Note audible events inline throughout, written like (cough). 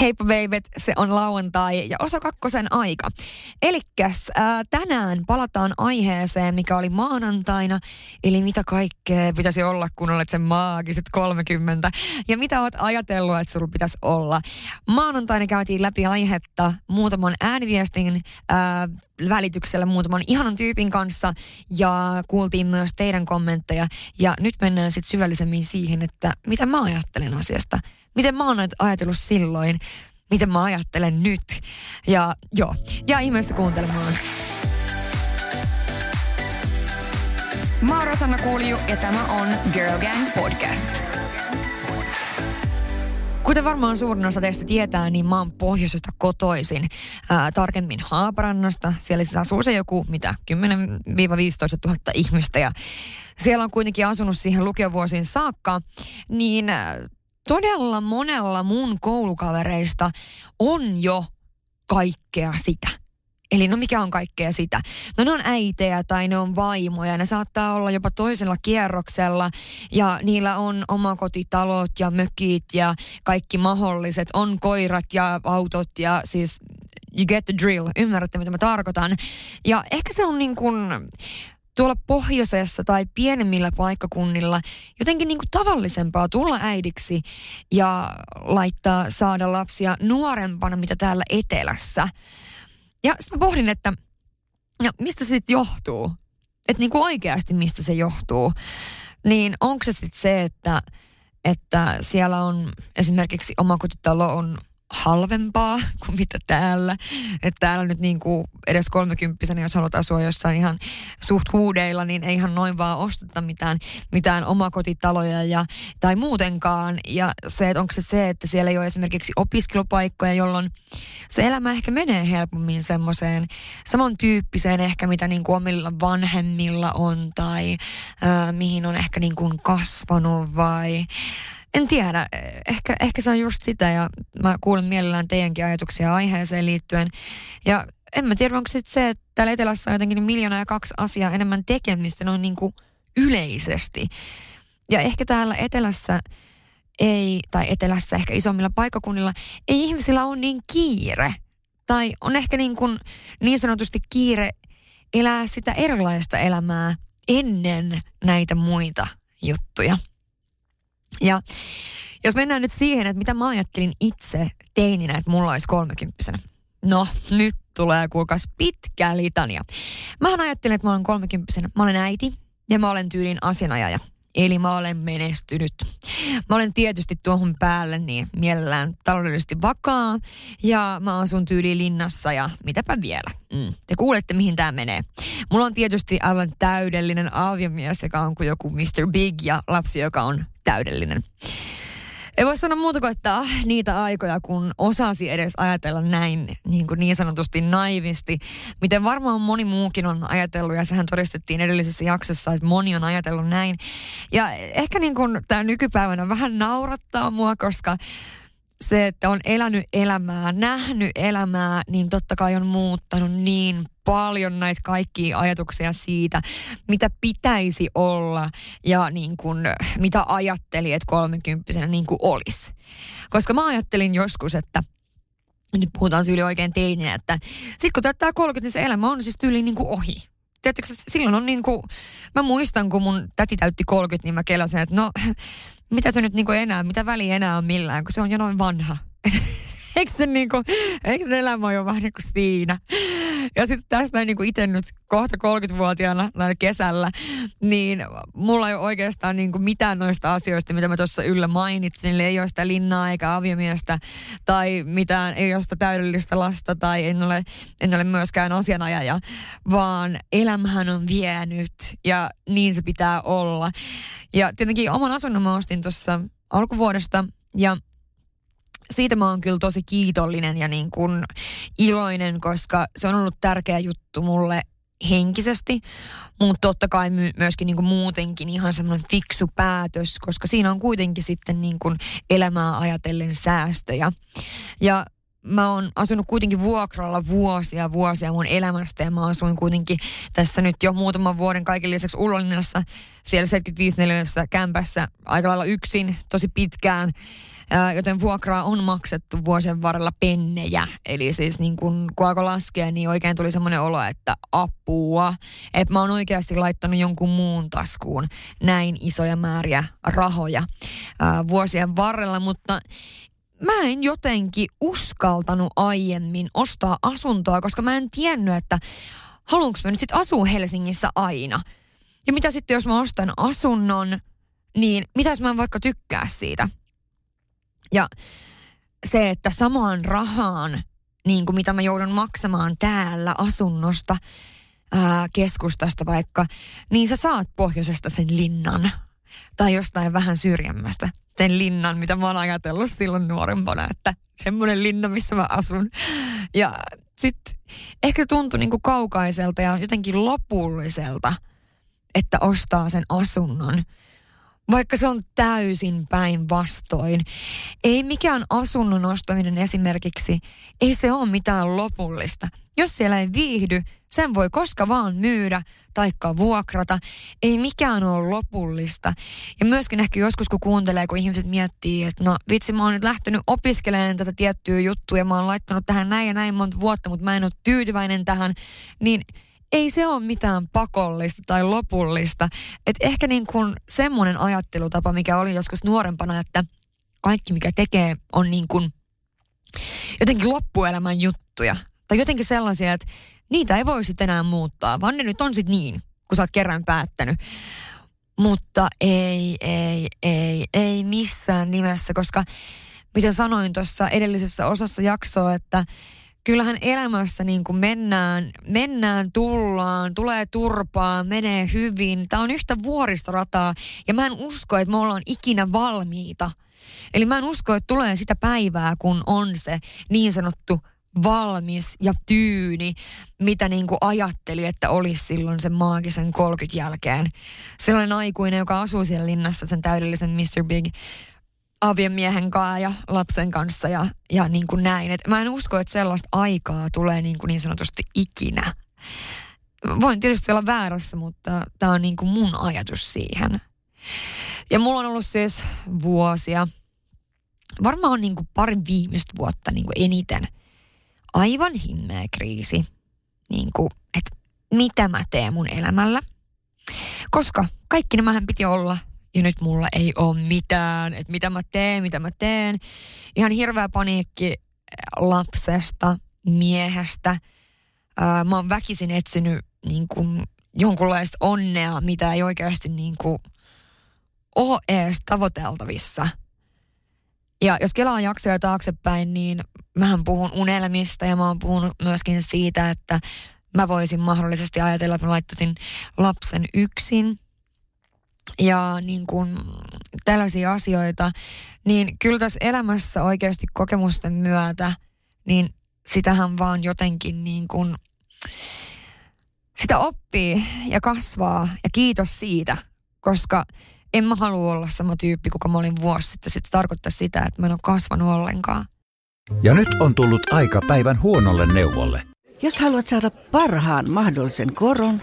Heippa veivet, se on lauantai ja osa kakkosen aika. Elikkäs ää, tänään palataan aiheeseen, mikä oli maanantaina, eli mitä kaikkea pitäisi olla, kun olet sen maagiset 30, ja mitä olet ajatellut, että sulla pitäisi olla. Maanantaina käytiin läpi aihetta muutaman ääniviestin ää, välityksellä muutaman ihanan tyypin kanssa ja kuultiin myös teidän kommentteja. Ja nyt mennään sitten syvällisemmin siihen, että mitä mä ajattelen asiasta – miten mä oon ajatellut silloin, miten mä ajattelen nyt. Ja joo, ja ihmeessä kuuntelemaan. Mä oon Rosanna Kuuliju ja tämä on Girl Gang Podcast. Kuten varmaan suurin osa teistä tietää, niin mä oon pohjoisesta kotoisin, ää, tarkemmin Haaparannasta. Siellä siis asuu se joku, mitä, 10-15 000 ihmistä ja siellä on kuitenkin asunut siihen lukiovuosiin saakka, niin todella monella mun koulukavereista on jo kaikkea sitä. Eli no mikä on kaikkea sitä? No ne on äitejä tai ne on vaimoja. Ne saattaa olla jopa toisella kierroksella ja niillä on omakotitalot ja mökit ja kaikki mahdolliset. On koirat ja autot ja siis you get the drill. Ymmärrätte mitä mä tarkoitan. Ja ehkä se on niin kuin tuolla pohjoisessa tai pienemmillä paikkakunnilla jotenkin niin kuin tavallisempaa tulla äidiksi ja laittaa saada lapsia nuorempana, mitä täällä etelässä. Ja sitten mä pohdin, että ja mistä se sitten johtuu? Että niin kuin oikeasti mistä se johtuu? Niin onko se sitten se, että, että siellä on esimerkiksi omakotitalo on halvempaa kuin mitä täällä. Että täällä nyt niin kuin edes kolmekymppisenä, jos haluat asua jossain ihan suht huudeilla, niin ei ihan noin vaan osteta mitään, mitään omakotitaloja ja, tai muutenkaan. Ja se, että onko se se, että siellä ei ole esimerkiksi opiskelupaikkoja, jolloin se elämä ehkä menee helpommin semmoiseen samantyyppiseen ehkä, mitä niin kuin omilla vanhemmilla on tai äh, mihin on ehkä niin kuin kasvanut vai en tiedä, ehkä, ehkä se on just sitä ja mä kuulen mielellään teidänkin ajatuksia aiheeseen liittyen. Ja en mä tiedä, onko sitten se, että täällä Etelässä on jotenkin miljoona ja kaksi asiaa enemmän tekemistä noin niin kuin yleisesti. Ja ehkä täällä Etelässä ei, tai Etelässä ehkä isommilla paikkakunnilla, ei ihmisillä ole niin kiire. Tai on ehkä niin, kuin niin sanotusti kiire elää sitä erilaista elämää ennen näitä muita juttuja. Ja jos mennään nyt siihen, että mitä mä ajattelin itse teininä, että mulla olisi kolmekymppisenä. No, nyt tulee kuulkaas pitkä litania. Mä ajattelin, että mä olen kolmekymppisenä. Mä olen äiti ja mä olen tyylin asianajaja. Eli mä olen menestynyt. Mä olen tietysti tuohon päälle niin mielellään taloudellisesti vakaa ja mä asun tyyliin linnassa ja mitäpä vielä. Mm. Te kuulette, mihin tämä menee. Mulla on tietysti aivan täydellinen aviomies, joka on kuin joku Mr. Big ja lapsi, joka on täydellinen. Ei voi sanoa muuta kuin, että ah, niitä aikoja, kun osasi edes ajatella näin niin, kuin niin sanotusti naivisti. Miten varmaan moni muukin on ajatellut, ja sehän todistettiin edellisessä jaksossa, että moni on ajatellut näin. Ja ehkä niin kuin tämä nykypäivänä vähän naurattaa mua, koska se, että on elänyt elämää, nähnyt elämää, niin totta kai on muuttanut niin paljon näitä kaikkia ajatuksia siitä, mitä pitäisi olla ja niin kuin, mitä ajatteli, että kolmekymppisenä niin kuin olisi. Koska mä ajattelin joskus, että nyt puhutaan tyyli oikein teineen, että sit kun täyttää 30, niin se elämä on siis tyyli niin kuin ohi. Tiedätkö, silloin on niin kuin, mä muistan, kun mun täti täytti 30, niin mä kelasin, että no, (laughs) mitä se nyt niin kuin enää, mitä väliä enää on millään, kun se on jo noin vanha. (laughs) eikö se, niinku, eikö se elämä ole jo vähän niin kuin siinä? Ja sitten tästä niin kuin itse nyt kohta 30-vuotiaana kesällä, niin mulla ei ole oikeastaan niin kuin mitään noista asioista, mitä mä tuossa yllä mainitsin. Eli ei ole sitä linnaa eikä aviomiestä tai mitään, ei ole sitä täydellistä lasta tai en ole, en ole myöskään asianajaja, vaan elämähän on vienyt ja niin se pitää olla. Ja tietenkin oman asunnon mä ostin tuossa alkuvuodesta ja siitä mä oon kyllä tosi kiitollinen ja niin kuin iloinen, koska se on ollut tärkeä juttu mulle henkisesti, mutta totta kai my- myöskin niin kuin muutenkin ihan semmoinen fiksu päätös, koska siinä on kuitenkin sitten niin kuin elämää ajatellen säästöjä. Ja mä oon asunut kuitenkin vuokralla vuosia vuosia mun elämästä ja mä asuin kuitenkin tässä nyt jo muutaman vuoden kaiken lisäksi Ulloninnassa siellä 75 kämpässä aika lailla yksin tosi pitkään joten vuokraa on maksettu vuosien varrella pennejä. Eli siis niin kun, kun alkoi laskea, niin oikein tuli semmoinen olo, että apua. Että mä oon oikeasti laittanut jonkun muun taskuun näin isoja määriä rahoja ää, vuosien varrella, mutta mä en jotenkin uskaltanut aiemmin ostaa asuntoa, koska mä en tiennyt, että haluanko mä nyt sitten asua Helsingissä aina. Ja mitä sitten, jos mä ostan asunnon, niin mitä jos mä en vaikka tykkää siitä? Ja se, että samaan rahaan, niin kuin mitä mä joudun maksamaan täällä asunnosta, ää, keskustasta vaikka, niin sä saat pohjoisesta sen linnan. Tai jostain vähän syrjemmästä sen linnan, mitä mä oon ajatellut silloin nuorempana, että semmoinen linna, missä mä asun. Ja sitten ehkä se tuntui niin kuin kaukaiselta ja jotenkin lopulliselta, että ostaa sen asunnon – vaikka se on täysin päinvastoin. Ei mikään asunnon ostaminen esimerkiksi, ei se ole mitään lopullista. Jos siellä ei viihdy, sen voi koska vaan myydä taikka vuokrata. Ei mikään ole lopullista. Ja myöskin ehkä joskus kun kuuntelee, kun ihmiset miettii, että no vitsi mä oon nyt lähtenyt opiskelemaan tätä tiettyä juttua ja mä oon laittanut tähän näin ja näin monta vuotta, mutta mä en ole tyytyväinen tähän, niin ei se ole mitään pakollista tai lopullista. Et ehkä niin kuin semmoinen ajattelutapa, mikä oli joskus nuorempana, että kaikki mikä tekee on niin kuin jotenkin loppuelämän juttuja. Tai jotenkin sellaisia, että niitä ei voi sitten enää muuttaa, vaan ne nyt on sitten niin, kun sä oot kerran päättänyt. Mutta ei, ei, ei, ei missään nimessä, koska miten sanoin tuossa edellisessä osassa jaksoa, että kyllähän elämässä niin kuin mennään, mennään, tullaan, tulee turpaa, menee hyvin. Tämä on yhtä vuoristorataa ja mä en usko, että me ollaan ikinä valmiita. Eli mä en usko, että tulee sitä päivää, kun on se niin sanottu valmis ja tyyni, mitä niin kuin ajatteli, että olisi silloin sen maagisen 30 jälkeen. Sellainen aikuinen, joka asuu siellä linnassa sen täydellisen Mr. Big aviomiehen kanssa ja lapsen kanssa ja, ja niin kuin näin. Et mä en usko, että sellaista aikaa tulee niin, kuin niin sanotusti ikinä. Voin tietysti olla väärässä, mutta tämä on niin kuin mun ajatus siihen. Ja mulla on ollut siis vuosia, varmaan niin kuin parin viimeistä vuotta niin kuin eniten, aivan himmeä kriisi. Niin kuin, että mitä mä teen mun elämällä. Koska kaikki nämähän piti olla ja nyt mulla ei ole mitään, että mitä mä teen, mitä mä teen. Ihan hirveä paniikki eh, lapsesta, miehestä. Ää, mä oon väkisin etsinyt niin kuin jonkunlaista onnea, mitä ei oikeasti niin kuin ole edes tavoiteltavissa. Ja jos kelaa jaksoja taaksepäin, niin mähän puhun unelmista ja mä oon puhunut myöskin siitä, että mä voisin mahdollisesti ajatella, että mä laittaisin lapsen yksin – ja niin kuin tällaisia asioita, niin kyllä tässä elämässä oikeasti kokemusten myötä, niin sitähän vaan jotenkin niin kuin, sitä oppii ja kasvaa ja kiitos siitä, koska en mä halua olla sama tyyppi, kuka mä olin vuosi sitten. Sitten se tarkoittaa sitä, että mä en ole kasvanut ollenkaan. Ja nyt on tullut aika päivän huonolle neuvolle. Jos haluat saada parhaan mahdollisen koron,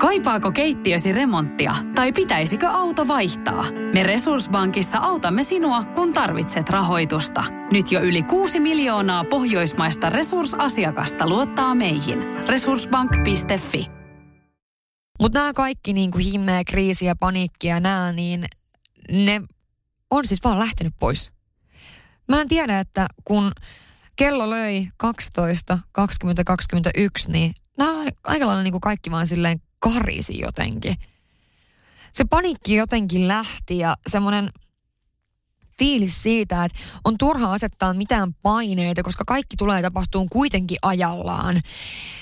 Kaipaako keittiösi remonttia tai pitäisikö auto vaihtaa? Me Resurssbankissa autamme sinua, kun tarvitset rahoitusta. Nyt jo yli 6 miljoonaa pohjoismaista resursasiakasta luottaa meihin. Resurssbank.fi Mutta nämä kaikki niin kuin himmeä, kriisi ja paniikki ja nämä, niin ne on siis vaan lähtenyt pois. Mä en tiedä, että kun kello löi 12, 20, 21, niin nämä aika lailla niin kuin kaikki vaan silleen karisi jotenkin. Se panikki jotenkin lähti ja semmoinen fiilis siitä, että on turha asettaa mitään paineita, koska kaikki tulee tapahtuun kuitenkin ajallaan.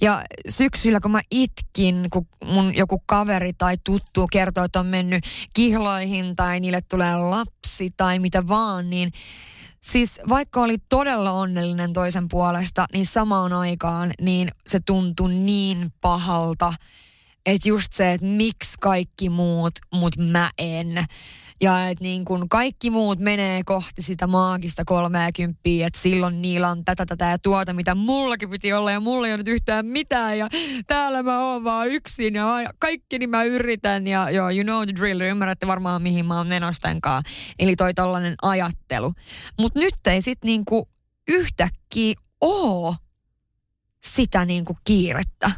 Ja syksyllä, kun mä itkin, kun mun joku kaveri tai tuttu kertoo, että on mennyt kihloihin tai niille tulee lapsi tai mitä vaan, niin Siis vaikka oli todella onnellinen toisen puolesta, niin samaan aikaan niin se tuntui niin pahalta. Että just se, että miksi kaikki muut, mut mä en. Ja että niin kun kaikki muut menee kohti sitä maagista 30, että silloin niillä on tätä, tätä ja tuota, mitä mullakin piti olla ja mulla ei ole nyt yhtään mitään ja täällä mä oon vaan yksin ja kaikki niin mä yritän ja joo, you know the drill, ymmärrätte varmaan mihin mä oon menostenkaan. Eli toi tollanen ajattelu. Mutta nyt ei sit niinku yhtäkkiä oo sitä niinku kiirettä.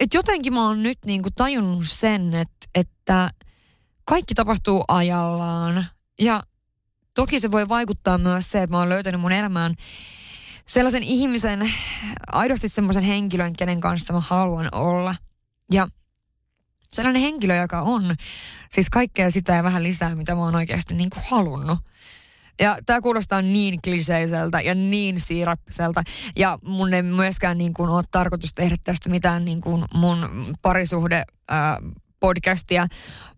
Et jotenkin mä oon nyt niinku tajunnut sen, että, että kaikki tapahtuu ajallaan. Ja toki se voi vaikuttaa myös se, että mä oon löytänyt mun elämään sellaisen ihmisen, aidosti semmoisen henkilön, kenen kanssa mä haluan olla. Ja sellainen henkilö, joka on siis kaikkea sitä ja vähän lisää, mitä mä oon oikeasti niin kuin halunnut. Ja tämä kuulostaa niin kliseiseltä ja niin siirappiselta. Ja mun ei myöskään niin kuin ole tarkoitus tehdä tästä mitään niin kuin mun parisuhde ää, podcastia,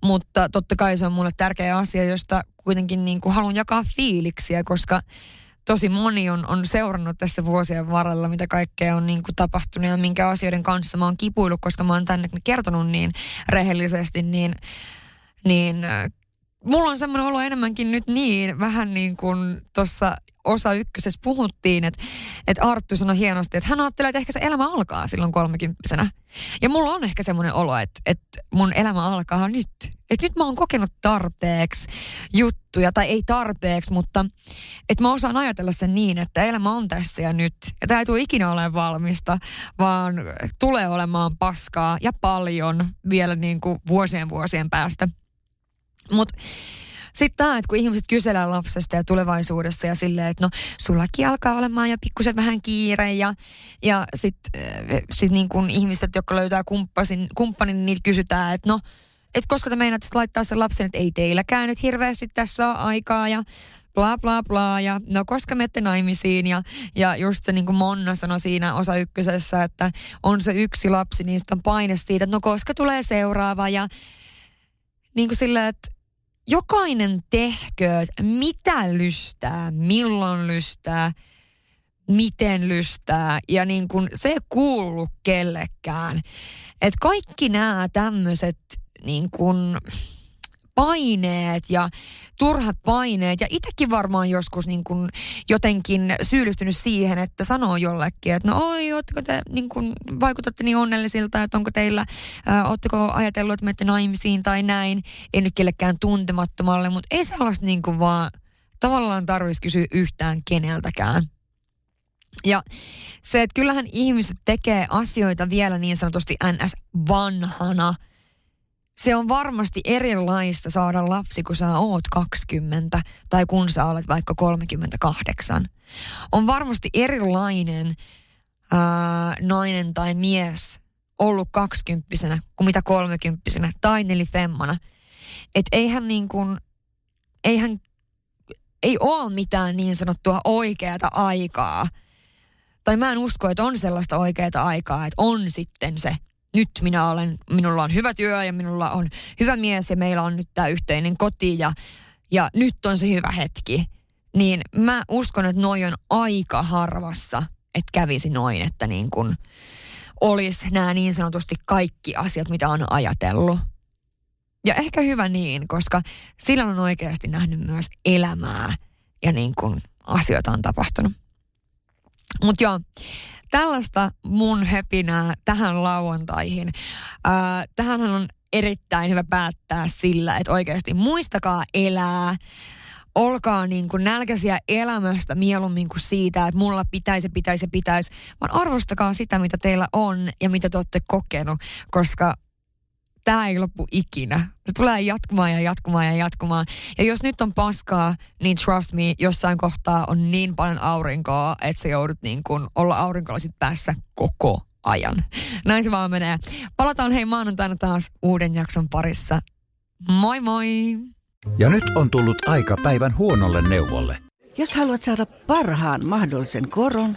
mutta totta kai se on mulle tärkeä asia, josta kuitenkin niin kuin haluan jakaa fiiliksiä, koska tosi moni on, on seurannut tässä vuosien varrella, mitä kaikkea on niin kuin tapahtunut ja minkä asioiden kanssa mä oon kipuillut, koska mä oon tänne kertonut niin rehellisesti, niin, niin mulla on semmoinen olo enemmänkin nyt niin, vähän niin kuin tuossa osa ykkösessä puhuttiin, että, että Arttu sanoi hienosti, että hän ajattelee, että ehkä se elämä alkaa silloin kolmekymppisenä. Ja mulla on ehkä semmoinen olo, että, että mun elämä alkaa nyt. Että nyt mä oon kokenut tarpeeksi juttuja, tai ei tarpeeksi, mutta että mä osaan ajatella sen niin, että elämä on tässä ja nyt. Ja tämä ei tule ikinä olemaan valmista, vaan tulee olemaan paskaa ja paljon vielä niin kuin vuosien vuosien päästä. Mutta sitten tämä, että kun ihmiset kyselevät lapsesta ja tulevaisuudessa ja silleen, että no sullakin alkaa olemaan jo pikkusen vähän kiire ja, ja sitten äh, sit niin kun ihmiset, jotka löytää kumppasin, kumppanin, niin niitä kysytään, että no, että koska te meinaat laittaa sen lapsen, että ei teilläkään nyt hirveästi tässä ole aikaa ja bla bla bla ja no koska menette naimisiin ja, ja just se niin kuin Monna sanoi siinä osa ykkösessä, että on se yksi lapsi, niin sitten on paine siitä, että no koska tulee seuraava ja niin kuin silleen, että jokainen tehkööt, mitä lystää, milloin lystää, miten lystää ja niin kuin se ei kuulu kellekään. Että kaikki nämä tämmöiset niin kuin paineet ja turhat paineet. Ja itsekin varmaan joskus niin kuin jotenkin syyllistynyt siihen, että sanoo jollekin, että no oi, ootteko te, niin kuin, vaikutatte niin onnellisilta, että onko teillä, ootteko ajatellut, että menette naimisiin tai näin. En nyt kellekään tuntemattomalle, mutta ei sellaista niin kuin vaan tavallaan tarvitsisi kysyä yhtään keneltäkään. Ja se, että kyllähän ihmiset tekee asioita vielä niin sanotusti ns. Se on varmasti erilaista saada lapsi, kun sä oot 20 tai kun sä olet vaikka 38. On varmasti erilainen ää, nainen tai mies ollut kaksikymppisenä kuin mitä kolmekymppisenä tai nelifemmana. Että eihän niin kuin, eihän, ei ole mitään niin sanottua oikeata aikaa. Tai mä en usko, että on sellaista oikeata aikaa, että on sitten se nyt minä olen, minulla on hyvä työ ja minulla on hyvä mies ja meillä on nyt tämä yhteinen koti ja, ja nyt on se hyvä hetki. Niin mä uskon, että noin on aika harvassa, että kävisi noin, että niin kun olisi nämä niin sanotusti kaikki asiat, mitä on ajatellut. Ja ehkä hyvä niin, koska sillä on oikeasti nähnyt myös elämää ja niin kuin asioita on tapahtunut. Mutta joo, tällaista mun höpinää tähän lauantaihin. Äh, tähänhän on erittäin hyvä päättää sillä, että oikeasti muistakaa elää. Olkaa niin kuin nälkäisiä elämästä mieluummin kuin siitä, että mulla pitäisi, pitäisi, pitäisi. Vaan arvostakaa sitä, mitä teillä on ja mitä te olette kokenut, koska tämä ei loppu ikinä. Se tulee jatkumaan ja jatkumaan ja jatkumaan. Ja jos nyt on paskaa, niin trust me, jossain kohtaa on niin paljon aurinkoa, että sä joudut niin kuin olla aurinkolasit päässä koko ajan. Näin se vaan menee. Palataan hei maanantaina taas uuden jakson parissa. Moi moi! Ja nyt on tullut aika päivän huonolle neuvolle. Jos haluat saada parhaan mahdollisen koron,